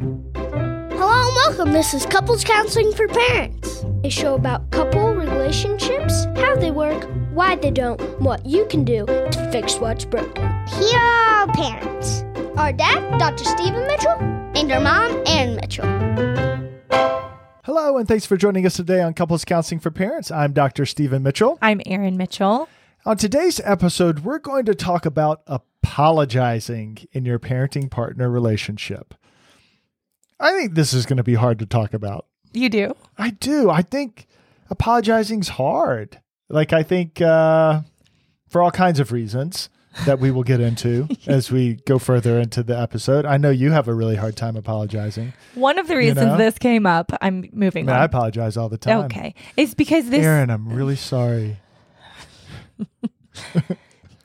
Hello and welcome. This is Couples Counseling for Parents, a show about couple relationships, how they work, why they don't, what you can do to fix what's broken. Here are our parents Our dad, Dr. Stephen Mitchell, and our mom, Erin Mitchell. Hello, and thanks for joining us today on Couples Counseling for Parents. I'm Dr. Stephen Mitchell. I'm Erin Mitchell. On today's episode, we're going to talk about apologizing in your parenting partner relationship. I think this is going to be hard to talk about. You do? I do. I think apologizing's hard. Like, I think uh, for all kinds of reasons that we will get into as we go further into the episode. I know you have a really hard time apologizing. One of the reasons know? this came up, I'm I moving mean, on. I apologize all the time. Okay. It's because this Erin, I'm really sorry.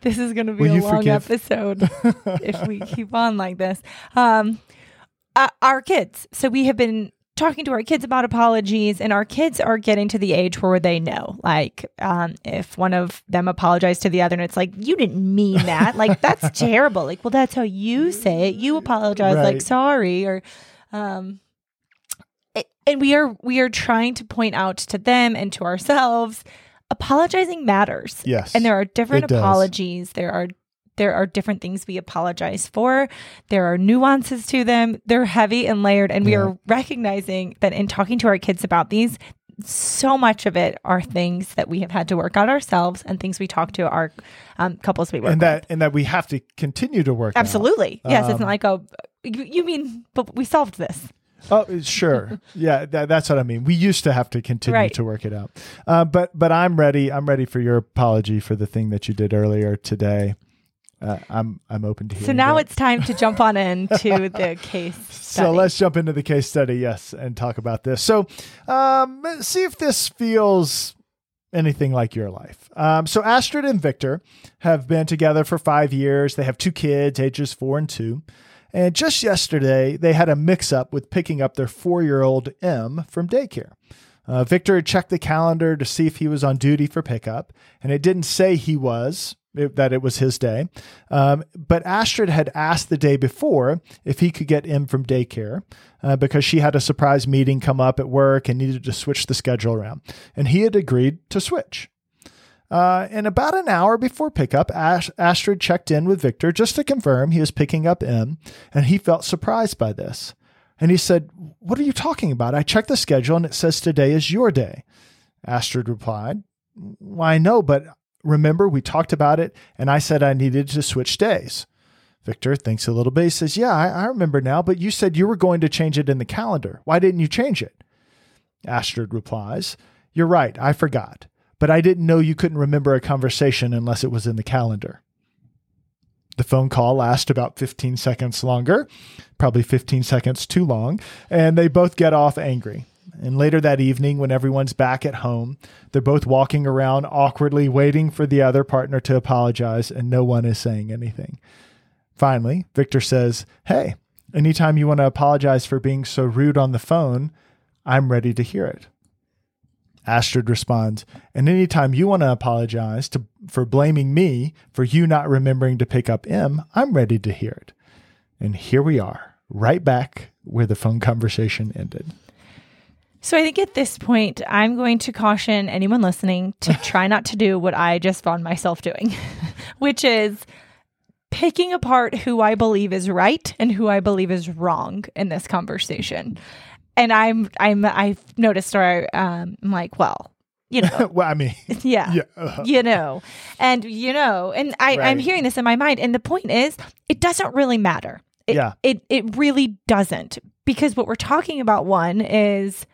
this is going to be Will a long forgive? episode if we keep on like this. Um uh, our kids. So we have been talking to our kids about apologies and our kids are getting to the age where they know like um, if one of them apologized to the other and it's like you didn't mean that. Like that's terrible. Like well that's how you say it. You apologize like sorry or um and we are we are trying to point out to them and to ourselves apologizing matters. Yes. and there are different apologies. There are there are different things we apologize for there are nuances to them they're heavy and layered and we are recognizing that in talking to our kids about these so much of it are things that we have had to work out ourselves and things we talk to our um, couples we work and with and that we have to continue to work out. absolutely yes it's Um, not like oh you, you mean but we solved this Oh, sure. yeah, that, that's what I mean. We used to have to continue Right. to work it out. Uh, but but I'm ready. I'm ready for your apology for the thing that you did earlier today. Uh, I'm I'm open to hearing. so now that. it's time to jump on into the case So let's jump into the case study, yes, and talk about this. So, um, see if this feels anything like your life. Um, so, Astrid and Victor have been together for five years. They have two kids, ages four and two. And just yesterday, they had a mix up with picking up their four year old M from daycare. Uh, Victor had checked the calendar to see if he was on duty for pickup, and it didn't say he was, it- that it was his day. Um, but Astrid had asked the day before if he could get M from daycare uh, because she had a surprise meeting come up at work and needed to switch the schedule around. And he had agreed to switch. Uh, and about an hour before pickup, Ash- Astrid checked in with Victor just to confirm he was picking up M, and he felt surprised by this. And he said, What are you talking about? I checked the schedule and it says today is your day. Astrid replied, Well, no, but remember we talked about it and I said I needed to switch days. Victor thinks a little bit. He says, Yeah, I, I remember now, but you said you were going to change it in the calendar. Why didn't you change it? Astrid replies, You're right, I forgot, but I didn't know you couldn't remember a conversation unless it was in the calendar. The phone call lasts about 15 seconds longer, probably 15 seconds too long, and they both get off angry. And later that evening, when everyone's back at home, they're both walking around awkwardly waiting for the other partner to apologize, and no one is saying anything. Finally, Victor says, Hey, anytime you want to apologize for being so rude on the phone, I'm ready to hear it. Astrid responds, And anytime you want to apologize to, for blaming me for you not remembering to pick up M, I'm ready to hear it. And here we are, right back where the phone conversation ended. So I think at this point, I'm going to caution anyone listening to try not to do what I just found myself doing, which is picking apart who I believe is right and who I believe is wrong in this conversation. And I'm I'm I've noticed or um, I'm like, well, you know, well, I mean, yeah. yeah, uh, You know, and you know, and I, I'm hearing this in my mind. And the point is, it doesn't really matter. It, Yeah. It, it really doesn't. Because what we're talking about, one, is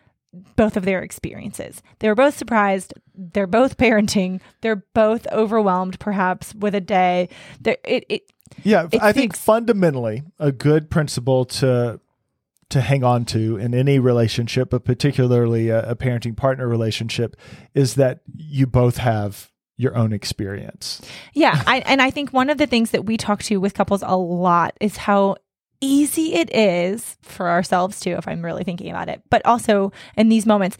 both of their experiences. They were both surprised. They're both parenting. They're both overwhelmed, perhaps, with a day. They're, it, it, yeah. It's I think ex- fundamentally a good principle to to hang on to in any relationship, but particularly a, a parenting partner relationship, is that you both have your own experience. Yeah, I, and I think one of the things that we talk to with couples a lot is how easy it is for ourselves too, if I'm really thinking about it, but also in these moments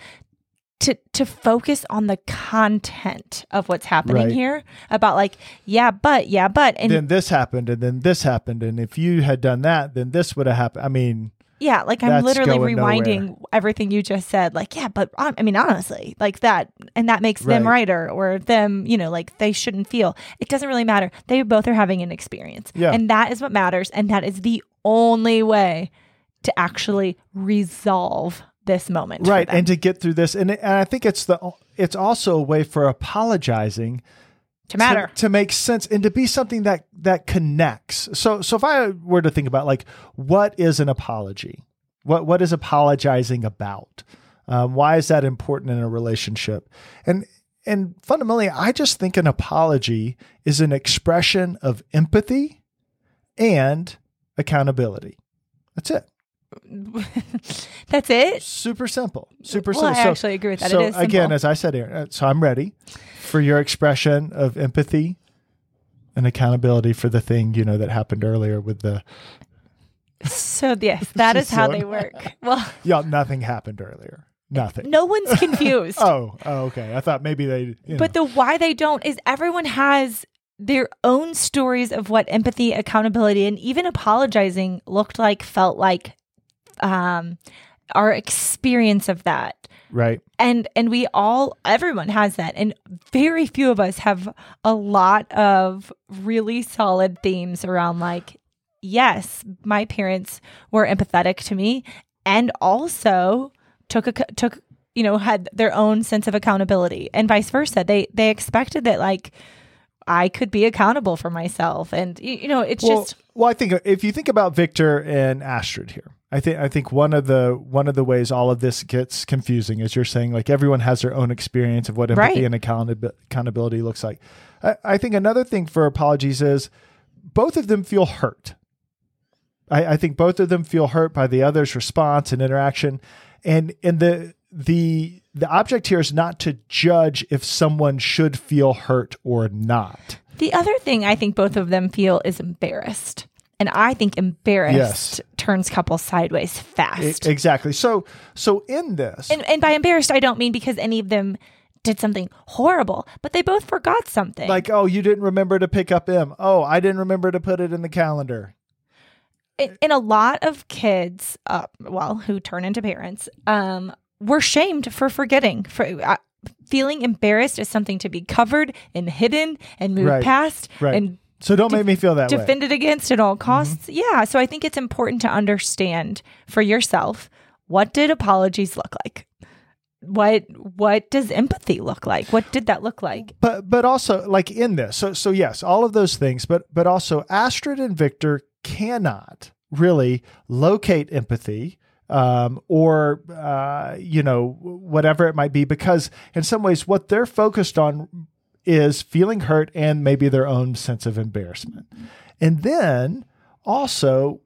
to to focus on the content of what's happening Right. here about like yeah but yeah but and then this happened, and then this happened, and if you had done that, then this would have happened. I mean, Yeah, like I'm literally rewinding nowhere. everything you just said. Like, yeah, but um, I mean, honestly, like that, and that makes them Right. righter or them, you know, like they shouldn't feel. It doesn't really matter. They both are having an experience, Yeah. and that is what matters, and that is the only way to actually resolve this moment, right and to get through this and, and i think it's the it's also a way for apologizing to matter. to, to make sense and to be something that that connects. So so if i were to think about like what is an apology? What what is apologizing about? Um, why is that important in a relationship? And and fundamentally i just think an apology is an expression of empathy and accountability that's it That's it. super simple super Well, simple I So- actually agree with that. so it is again, as I said, Erin, uh, so I'm ready for your expression of empathy and accountability for the thing you know that happened earlier with the so yes, that is how they work. Well, yeah. Nothing happened earlier. Nothing. no one's confused. Oh, oh, okay. I thought maybe they. You But the why they don't is everyone has their own stories of what empathy, accountability, and even apologizing looked like, felt like, um, our experience of that. right. And and we all everyone has that. And very few of us have a lot of really solid themes around like, yes, my parents were empathetic to me and also took a took you know had their own sense of accountability and vice versa they they expected that like i could be accountable for myself and you know it's Well, just well, I think uh, if you think about Victor and Astrid here, I think I think one of the one of the ways all of this gets confusing is you're saying like everyone has their own experience of what empathy Right. and accountability accountability looks like. I, I think another thing for apologies is both of them feel hurt. I, I think both of them feel hurt by the other's response and interaction, and and the the the object here is not to judge if someone should feel hurt or not. the other thing i think both of them feel is embarrassed and i think embarrassed Yes. turns couples sideways fast E- exactly. So so in this, and, and by embarrassed i don't mean because any of them did something horrible but they both forgot something like oh you didn't remember to pick up M. Oh, I didn't remember to put it in the calendar. and, and a lot of kids, uh, well, who turn into parents, um, were shamed for forgetting. For uh, feeling embarrassed is something to be covered and hidden and moved Right. past Right. and So don't make me feel that way. Mm-hmm. defended against at all costs. Yeah, so I think it's important to understand for yourself what did apologies look like. What what does empathy look like? What did that look like? But but also like in this. So so yes, all of those things, but but also Astrid and Victor cannot really locate empathy um, or uh, you know whatever it might be because in some ways what they're focused on is feeling hurt and maybe their own sense of embarrassment. And then also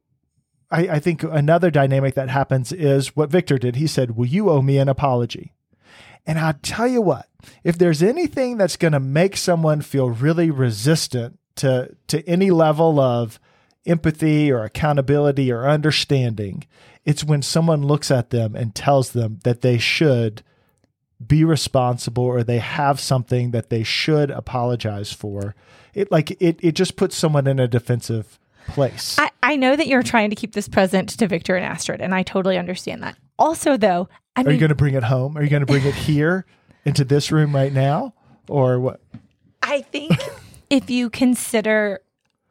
I, I think another dynamic that happens is what victor did. He said will you owe me an apology? And I'll tell you what, if there's anything that's going to make someone feel really resistant to, to any level of empathy or accountability or understanding, it's when someone looks at them and tells them that they should be responsible or they have something that they should apologize for. It like it it just puts someone in a defensive place. I, I know that you're trying to keep this present to Victor and Astrid, and I totally understand that. Also, though, I Are mean, you going to bring it home? Are you going to bring it here into this room right now or what? I think if you consider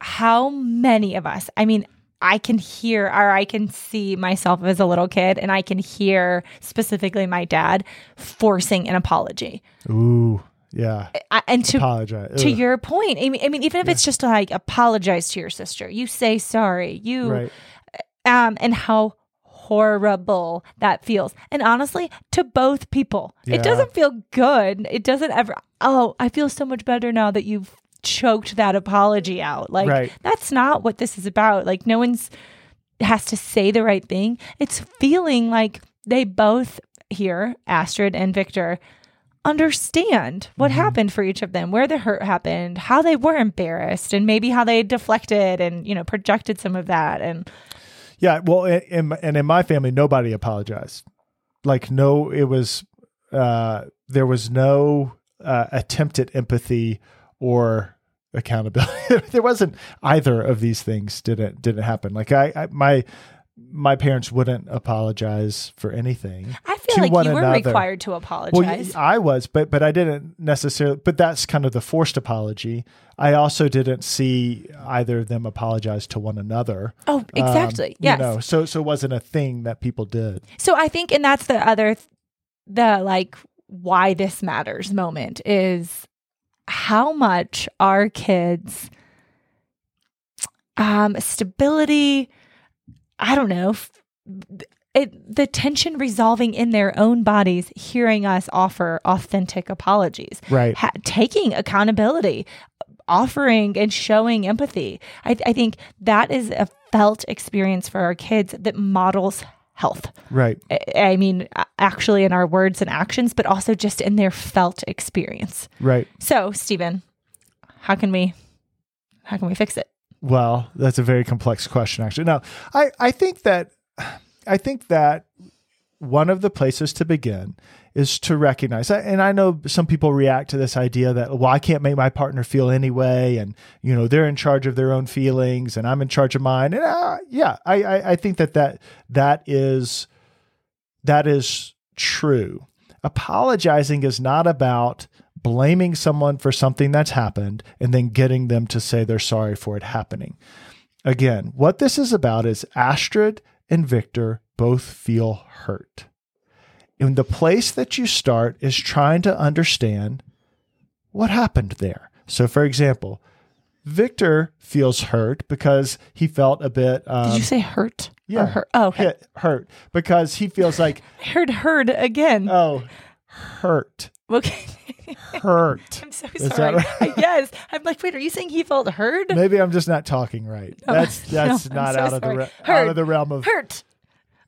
how many of us, I mean, I can hear or I can see myself as a little kid, and I can hear specifically my dad forcing an apology. Ooh, yeah. I, and to Apologize. to Ugh. your point, I mean, I mean, even if it's just like apologize to your sister, you say sorry, you right. um, and how horrible that feels. And honestly, to both people, Yeah. it doesn't feel good. It doesn't ever, oh, I feel so much better now that you've choked that apology out. Like, Right. that's not what this is about. Like, no one's has to say the right thing. It's feeling like they both here, Astrid and Victor, understand what Mm-hmm. happened for each of them, where the hurt happened, how they were embarrassed, and maybe how they deflected and, you know, projected some of that. And Yeah, well, in, in, and in my family, nobody apologized. Like, no, it was uh, there was no uh, attempt at empathy or accountability. there wasn't either of these things. Didn't didn't happen. Like I, I my my parents wouldn't apologize for anything. I feel like you were another. required to Well, apologize. y- I was, but but I didn't necessarily. But that's kind of the forced apology. I also didn't see either of them apologize to one another. oh, Um, exactly. yes. You know, so so it wasn't a thing that people did. So I think, and that's the other, th- the like why this matters moment is how much our kids, um, stability, I don't know, it, the tension resolving in their own bodies, hearing us offer authentic apologies, Right. ha- taking accountability, offering and showing empathy. I, I think that is a felt experience for our kids that models health. Right. I- mean, actually in our words and actions, but also just in their felt experience. Right. So, Stephen, how can we, how can we fix it? Well, that's a very complex question, actually. No, I, I think that I think that one of the places to begin is to recognize, and I know some people react to this idea that, well, I can't make my partner feel anyway, and you know they're in charge of their own feelings, and I'm in charge of mine. And uh, yeah, I, I, I think that that that is that is true. Apologizing is not about blaming someone for something that's happened and then getting them to say they're sorry for it happening. Again, what this is about is Astrid and Victor both feel hurt. And the place that you start is trying to understand what happened there. So, for example, Victor feels hurt because he felt a bit. Um, Did you say hurt? yeah, hurt? Oh, okay. hit, hurt because he feels like, I heard heard again. oh, hurt, okay. hurt. I'm so Is sorry. right? yes. I'm like, wait, are you saying he felt heard? Maybe I'm just not talking right. That's that's no, not so out of the re- out of the realm of Hurt.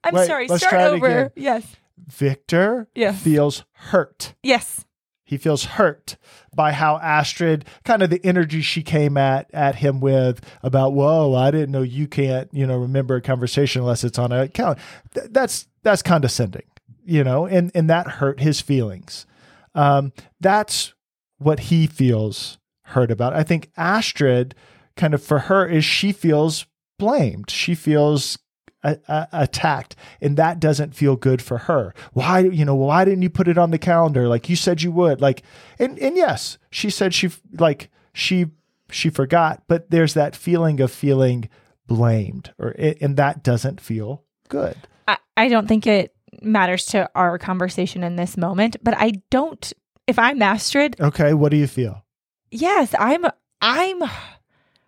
I'm Wait, sorry. Start over. Yes. Victor. Yeah. feels hurt. Yes. He feels hurt by how Astrid, kind of the energy she came at at him with about, whoa, I didn't know you can't, you know, remember a conversation unless it's on a calendar. Th- that's that's condescending, you know, and and that hurt his feelings. Um, that's what he feels hurt about. I think Astrid, kind of for her, is she feels blamed. She feels a, a, attacked and that doesn't feel good for her. Why you know why didn't you put it on the calendar? Like you said you would. Like and and yes she said she like she she forgot but there's that feeling of feeling blamed or and that doesn't feel good. I, I don't think it matters to our conversation in this moment, but I don't if I'm Astrid, okay what do you feel? Yes, I'm I'm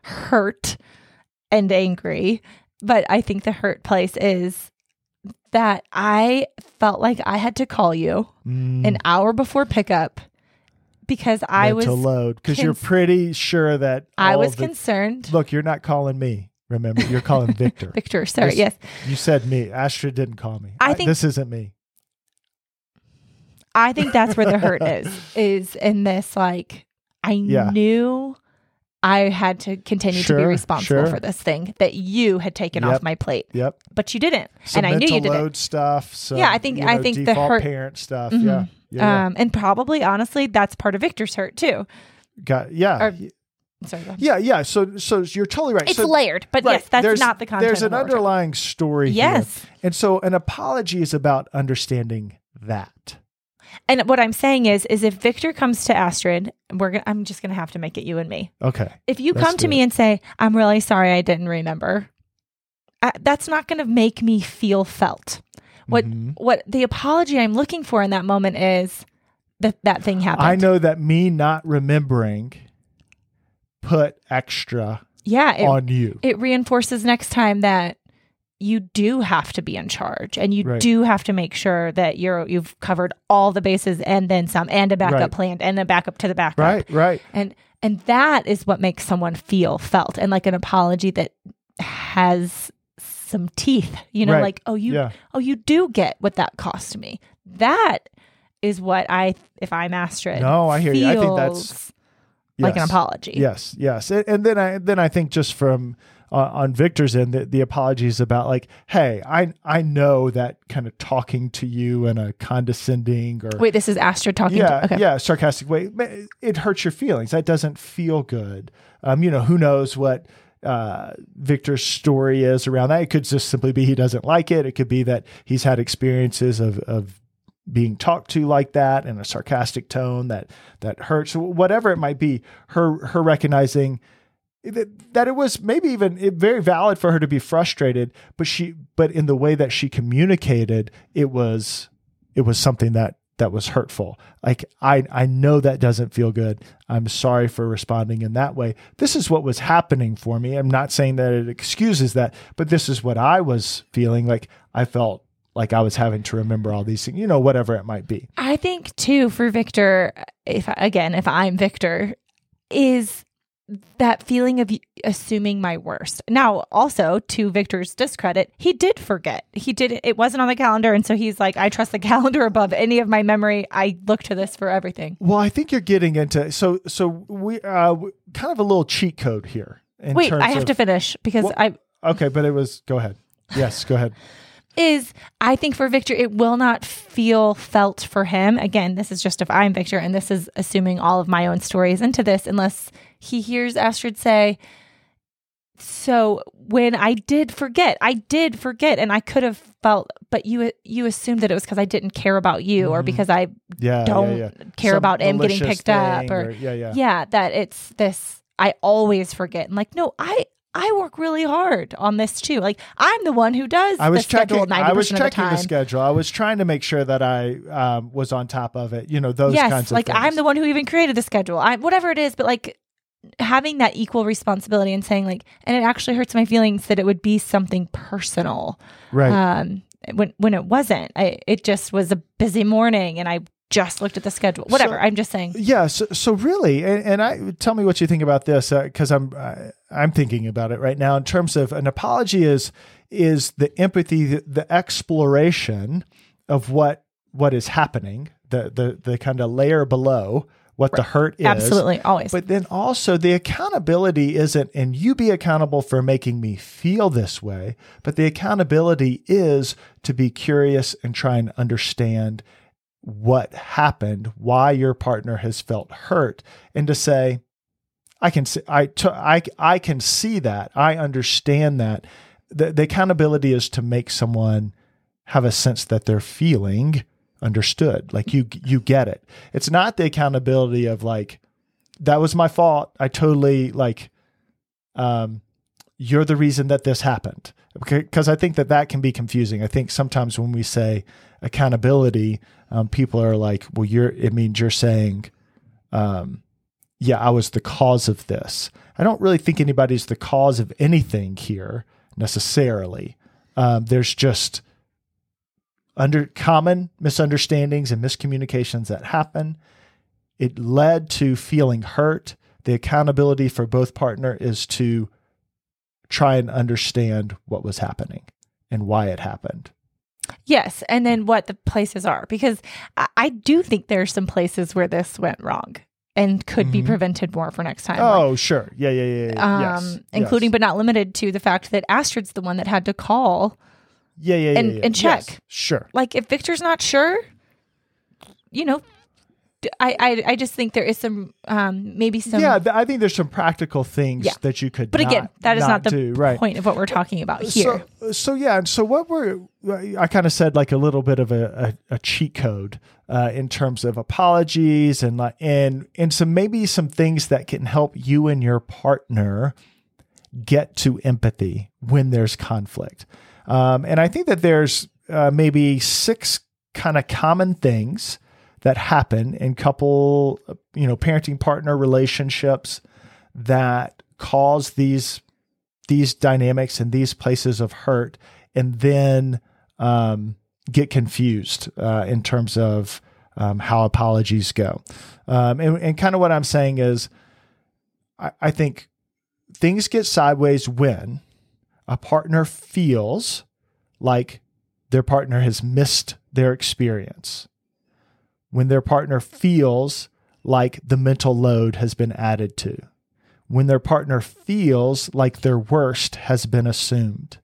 hurt and angry, but I think the hurt place is that I felt like I had to call you mm, an hour before pickup because I was mental load because you're pretty sure that I was the- concerned. look you're not calling me remember you're calling victor Victor, sorry, This- yes. you said me astrid didn't call me I think- this isn't me I think that's where the hurt is. Is in this like I Yeah. knew I had to continue to be responsible sure. for this thing that you had taken Yep. off my plate, yep but you didn't, some and I knew you didn't. load stuff. Some, Yeah, I think- you I think the hurt- parent stuff. Mhm. Yeah, yeah, Um, and probably honestly, that's part of Victor's hurt too. yeah. Got, yeah, or- Sorry, yeah, yeah. So, so you're totally right. it's so, layered, but right, yes, that's not the content. There's an what we're talking- underlying story. here. Yes. and so an apology is about understanding that. And what I'm saying is, is if Victor comes to Astrid, we're gonna, I'm just gonna have to make it you and me. Okay, If you come to do me and say, "I'm really sorry, I didn't remember," uh, that's not going to make me feel felt. What Mhm. what the apology I'm looking for in that moment is that that thing happened. I know that me not remembering put extra Yeah, it, on you. it reinforces next time that you do have to be in charge and you Right. do have to make sure that you're you've covered all the bases and then some and a backup Right. plan and a backup to the backup. right, right. And and that is what makes someone feel felt and like an apology that has some teeth. You know, Right. like oh you yeah, oh you do get what that cost me. That is what I if I'm Astrid. No, I hear you. I think that's- feels like an apology. Yes, yes, and, and then I then I think just from uh, on Victor's end, the, the apology is about like, hey, I I know that kind of talking to you in a condescending or Wait, this is Astrid talking yeah to okay. yeah sarcastic way, it hurts your feelings. That doesn't feel good. Um, you know, who knows what uh, Victor's story is around that. It could just simply be he doesn't like it. It could be that he's had experiences of of being talked to like that in a sarcastic tone that that hurts. Whatever it might be, her her recognizing that, it was maybe even very valid for her to be frustrated, but she but in the way that she communicated, it was it was something that that was hurtful. Like I I know that doesn't feel good. I'm sorry for responding in that way. This is what was happening for me. I'm not saying that it excuses that, but this is what I was feeling like I felt like I was having to remember all these things, you know, whatever it might be. I think too for Victor, if again, if I'm Victor, is that feeling of assuming my worst. Now, also to Victor's discredit, he did forget. He did it wasn't on the calendar and so he's like I trust the calendar above any of my memory. I look to this for everything. Well, I think you're getting into so so we uh kind of a little cheat code here. Wait, I have of, to finish because well, I Okay, but it was go ahead. Yes, go ahead. is I think for Victor, it will not feel felt for him. Again, this is just if I'm Victor, and this is assuming all of my own stories into this, unless he hears Astrid say, so when I did forget, I did forget, and I could have felt, but you you assumed that it was because I didn't care about you, mm-hmm. or because I yeah, don't yeah, yeah. care Some about him getting picked up, or, or yeah, yeah, yeah, that it's this. I always forget, and like, no, I I work really hard on this too. Like I'm the one who does I was checking, I was checking the, the, schedule. I was trying to make sure that I um, was on top of it. You know those yes, kinds of like things. I'm the one who even created the schedule. I whatever it is, but like having that equal responsibility and saying like, and it actually hurts my feelings that it would be something personal, right? Um, when when it wasn't, I, it just was a busy morning, and I just looked at the schedule. Whatever. So, I'm just saying. Yeah. So, so really, and, and I tell me what you think about this because uh, I'm I, I'm thinking about it right now in terms of an apology is is the empathy, the, the exploration of what what is happening, the the the kind of layer below what right. the hurt is. Absolutely, always. But then also the accountability isn't, and you be accountable for making me feel this way, but the accountability is to be curious and try and understand what happened, why your partner has felt hurt, and to say, I can see, I, t- I, I can see that. I understand that. The, the accountability is to make someone have a sense that they're feeling understood. Like you you get it. It's not the accountability of like that was my fault. I totally like um you're the reason that this happened. Because I think that that can be confusing. I think sometimes when we say accountability, um, people are like, "Well, you're." It means you're saying, um, "Yeah, I was the cause of this." I don't really think anybody's the cause of anything here necessarily. Um, there's just under common misunderstandings and miscommunications that happen. It led to feeling hurt. The accountability for both partner is to try and understand what was happening and why it happened. Yes, and then what the places are because I, I do think there's some places where this went wrong and could mm-hmm. be prevented more for next time. Oh, like, sure. Yeah, yeah, yeah. yeah. Um, yes. including yes. but not limited to the fact that Astrid's the one that had to call yeah, yeah, and, yeah, and check. Yes, sure. Like if Victor's not sure, you know, I, I, I just think there is some um, maybe some yeah I think there's some practical things yeah. that you could but again that is not, not the do, right. point of what we're talking about here so, so yeah so what we're I kind of said like a little bit of a, a, a cheat code uh, in terms of apologies and like and and some maybe some things that can help you and your partner get to empathy when there's conflict um, and I think that there's uh, maybe six kind of common things that happen in couple, you know, parenting partner relationships that cause these these dynamics and these places of hurt, and then um, get confused uh, in terms of um, how apologies go. Um, and, and kind of what I'm saying is, I, I think things get sideways when a partner feels like their partner has missed their experience, when their partner feels like the mental load has been added to, when their partner feels like their worst has been assumed,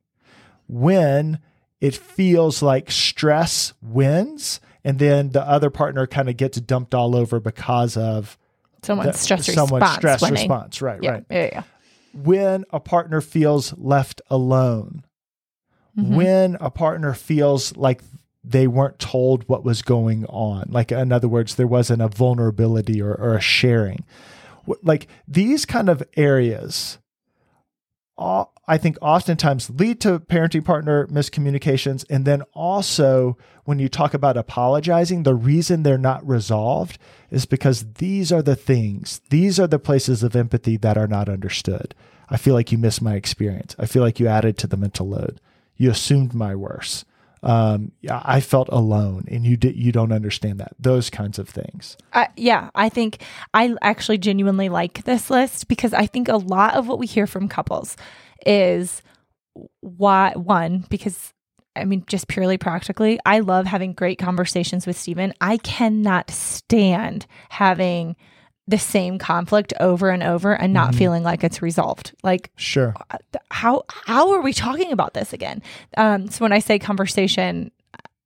when it feels like stress wins and then the other partner kind of gets dumped all over because of someone's stress someone's response stress winning. response. Right, yeah, right. Yeah, yeah. When a partner feels left alone, mm-hmm. when a partner feels like they weren't told what was going on. Like, in other words, there wasn't a vulnerability or, or a sharing. Like, these kind of areas, I think, oftentimes lead to parenting partner miscommunications. And then also, when you talk about apologizing, the reason they're not resolved is because these are the things, these are the places of empathy that are not understood. I feel like you missed my experience. I feel like you added to the mental load. You assumed my worse. Um, I felt alone, and you did. You don't understand that. Those kinds of things. I, yeah, I think I actually genuinely like this list because I think a lot of what we hear from couples is why one because I mean just purely practically, I love having great conversations with Stephen. I cannot stand having the same conflict over and over and not feeling like it's resolved. Like Sure. how how are we talking about this again? Um, so when I say conversation,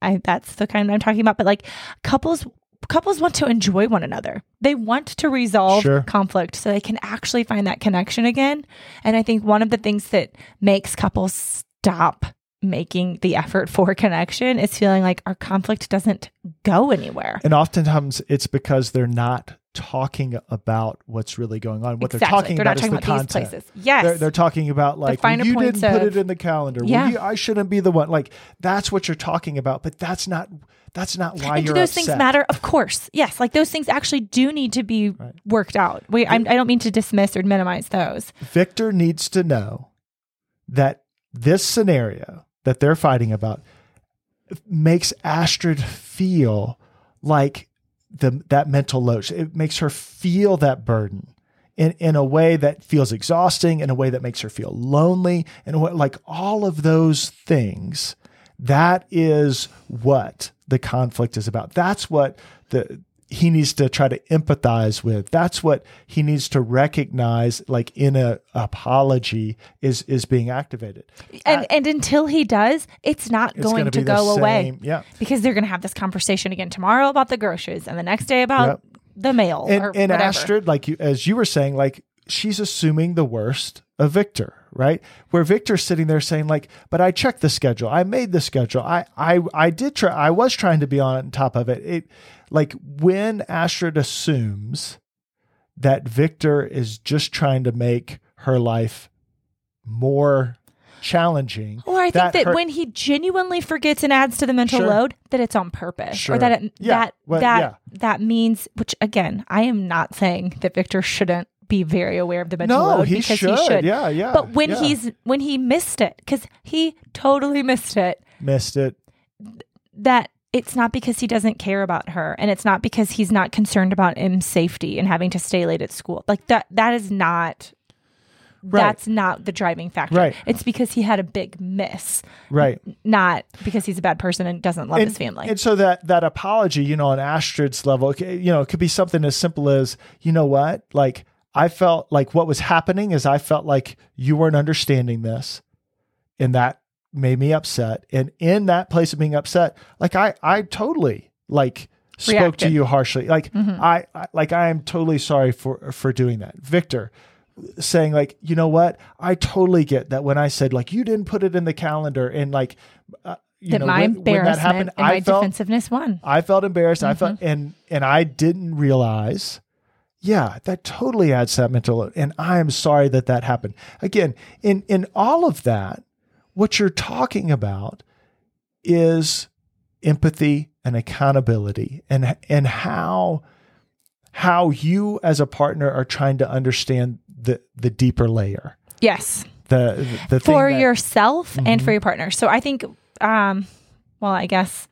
I that's the kind I'm talking about. But like couples couples want to enjoy one another. They want to resolve Sure. conflict so they can actually find that connection again. And I think one of the things that makes couples stop making the effort for connection is feeling like our conflict doesn't go anywhere. And oftentimes it's because they're not talking about what's really going on. What they're talking They're about is the about content. places. Yes. They're, they're talking about like well, you didn't put it in the calendar. Yeah. Well, you, I shouldn't be the one. Like that's what you're talking about, but that's not that's not why and you're those upset. things matter? Of course, yes. Like those things actually do need to be worked out. We, I'm, I don't mean to dismiss or minimize those. Victor needs to know that this scenario that they're fighting about makes Astrid feel like the that mental load. It makes her feel that burden in, in a way that feels exhausting, in a way that makes her feel lonely, and way like all of those things. That is what the conflict is about. That's what the he needs to try to empathize with. That's what he needs to recognize, like in a apology, is is being activated. And and until he does, it's not It's going to go away. same- yeah. Because they're going to have this conversation again tomorrow about the groceries and the next day about Yep. the mail and, or and whatever. Astrid, like you, as you were saying, like she's assuming the worst of Victor, right? Where Victor's sitting there saying, like, but I checked the schedule, I made the schedule, I, I, I did try, I was trying to be on top of it. It, like when Astrid assumes that Victor is just trying to make her life more challenging, Or I think that, hurt- when he genuinely forgets and adds to the mental Sure. load, that it's on purpose, Sure. or that it, Yeah. that Well, that yeah. that means. Which again, I am not saying that Victor shouldn't be very aware of the mental no, load he because should. he should. yeah, yeah. But when yeah. he's when he missed it, because he totally missed it, missed it, that it's not because he doesn't care about her and it's not because he's not concerned about him safety and having to stay late at school like that that is not Right. that's not the driving factor Right. it's because he had a big miss right? not because he's a bad person and doesn't love and, his family And so that that apology, you know, on Astrid's level, you know, it could be something as simple as, you know what, like I felt like what was happening is I felt like you weren't understanding this, and that made me upset. And in that place of being upset, like I I totally like spoke to you harshly. Like I, I like I am totally sorry for for doing that, Victor. Saying like, you know what? I totally get that when I said like you didn't put it in the calendar and like, uh, you that know, my when, when embarrassment that happened, and I my felt defensiveness won I felt embarrassed. I Mm-hmm. felt and and I didn't realize. Yeah, that totally adds that mental load. And I am sorry that that happened. Again, in in all of that, what you're talking about is empathy and accountability and and how how you as a partner are trying to understand the the deeper layer. yes The the thing for that- yourself and Mm-hmm. for your partner so i think um well i guess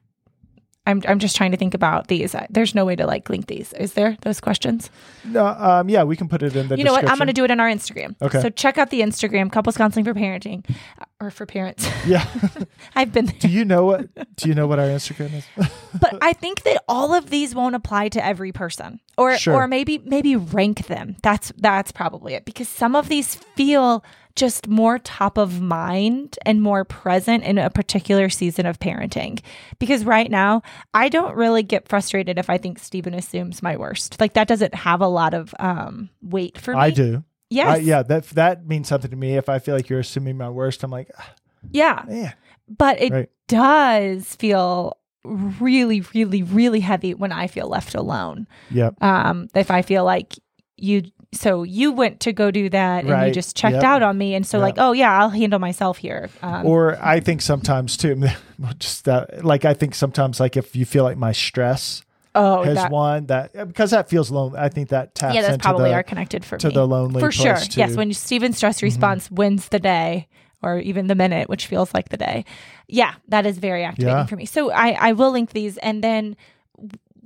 I'm, I'm just trying to think about these. There's no way to like link these. Is there those questions? no, um, yeah, we can put it in the you know what? I'm going to do it on our Instagram. Okay. So check out the Instagram, couples counseling for parenting, uh, or for parents. Yeah. I've been do you know what do you know what our Instagram is? but I think that all of these won't apply to every person, or Sure. or maybe maybe rank them. That's that's probably it because some of these feel just more top of mind and more present in a particular season of parenting. Because right now, I don't really get frustrated if I think Stephen assumes my worst. Like that doesn't have a lot of um, weight for me. I do. Yes. I- yeah, that that means something to me. If I feel like you're assuming my worst, I'm like, ah, Yeah. man, But it Right. does feel really, really, really heavy when I feel left alone. yep, Um, if I feel like you, so you went to go do that and you just checked Yep. out on me. And so, Yeah. like, oh, yeah, I'll handle myself here. Um, or I think sometimes too, just that, like I think sometimes like if you feel like my stress oh, has that, won that because that feels lonely. I think that taps yeah, that's probably the, are connected for to me. the lonely for sure. too. Yes, when Stephen's stress response wins the day or even the minute, which feels like the day. Yeah, that is very activating Yeah. for me. So I, I will link these and then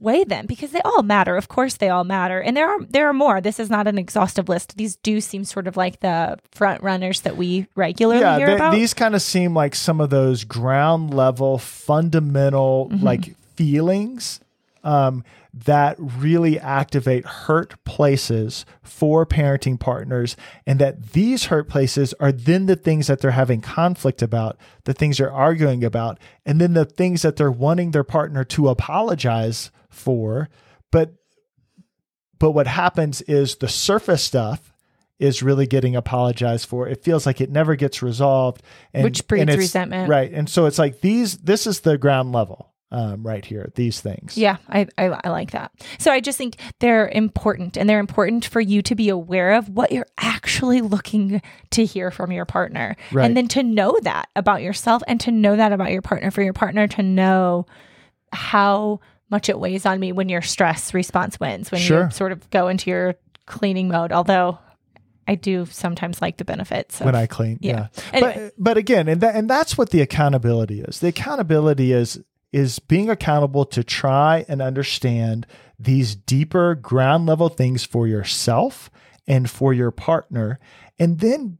weigh them because they all matter. Of course they all matter. And there are there are more. This is not an exhaustive list. These do seem sort of like the front runners that we regularly yeah, hear they- about. these kind of seem like some of those ground level fundamental Mm-hmm. like feelings um, that really activate hurt places for parenting partners and that these hurt places are then the things that they're having conflict about the things they're arguing about and then the things that they're wanting their partner to apologize for but but what happens is the surface stuff is really getting apologized for. It feels like it never gets resolved, and, Which breeds and resentment. right? And so it's like these. This is the ground level, um, right here. These things. Yeah, I, I I like that. So I just think they're important, and they're important for you to be aware of what you're actually looking to hear from your partner, Right. and then to know that about yourself, and to know that about your partner. For your partner to know how much it weighs on me when your stress response wins, when Sure. you sort of go into your cleaning mode. Although I do sometimes like the benefits. Of, when I clean. Yeah. Yeah. Anyway. But but again, and that and that's what the accountability is. The accountability is is being accountable to try and understand these deeper ground level things for yourself and for your partner and then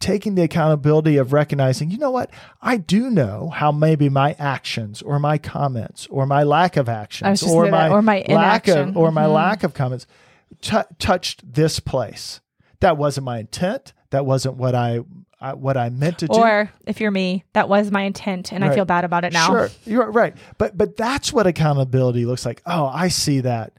taking the accountability of recognizing, you know what? I do know how maybe my actions or my comments or my lack of actions I was just or my, or my lack inaction. of or my Mhm. lack of comments tou touched this place. That wasn't my intent. That wasn't what I, I what I meant to do. Or if you're me, that was my intent, and I feel bad about it now. Sure, you're right. But but that's what accountability looks like. Oh, I see that.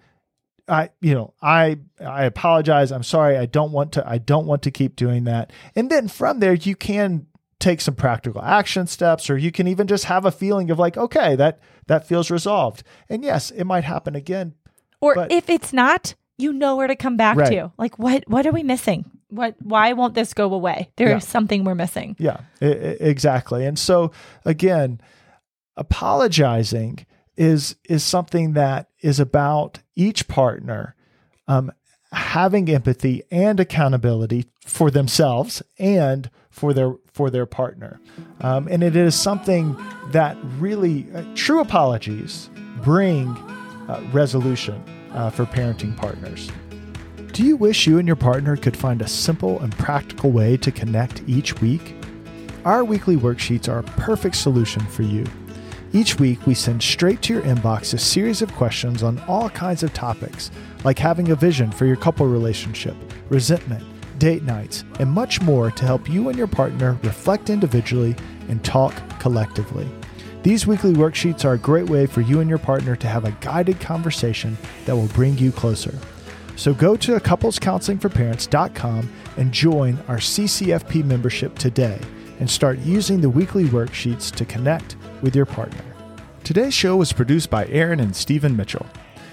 I you know I I apologize. I'm sorry. I don't want to. I don't want to keep doing that. And then from there, you can take some practical action steps, or you can even just have a feeling of like, okay, that that feels resolved. And yes, it might happen again. Or But- if it's not, you know where to come back Right. to. Like what what are we missing? What why won't this go away? There is Yeah. something we're missing. Yeah, e- exactly. And so again, apologizing is is something that is about each partner um, having empathy and accountability for themselves and for their for their partner, um, and it is something that really uh, true apologies bring uh, resolution uh, for parenting partners. Do you wish you and your partner could find a simple and practical way to connect each week? Our weekly worksheets are a perfect solution for you. Each week, we send straight to your inbox a series of questions on all kinds of topics, like having a vision for your couple relationship, resentment, date nights, and much more to help you and your partner reflect individually and talk collectively. These weekly worksheets are a great way for you and your partner to have a guided conversation that will bring you closer. So go to couplescounselingforparents.com and join our CCFP membership today and start using the weekly worksheets to connect with your partner. Today's show was produced by Erin and Stephen Mitchell.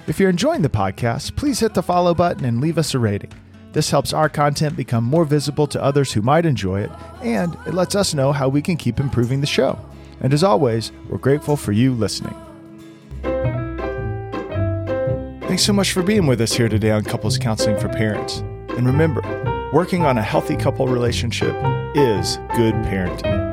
If you're enjoying the podcast, please hit the follow button and leave us a rating. This helps our content become more visible to others who might enjoy it, and it lets us know how we can keep improving the show. And as always, we're grateful for you listening. Thanks so much for being with us here today on Couples Counseling for Parents. And remember, working on a healthy couple relationship is good parenting.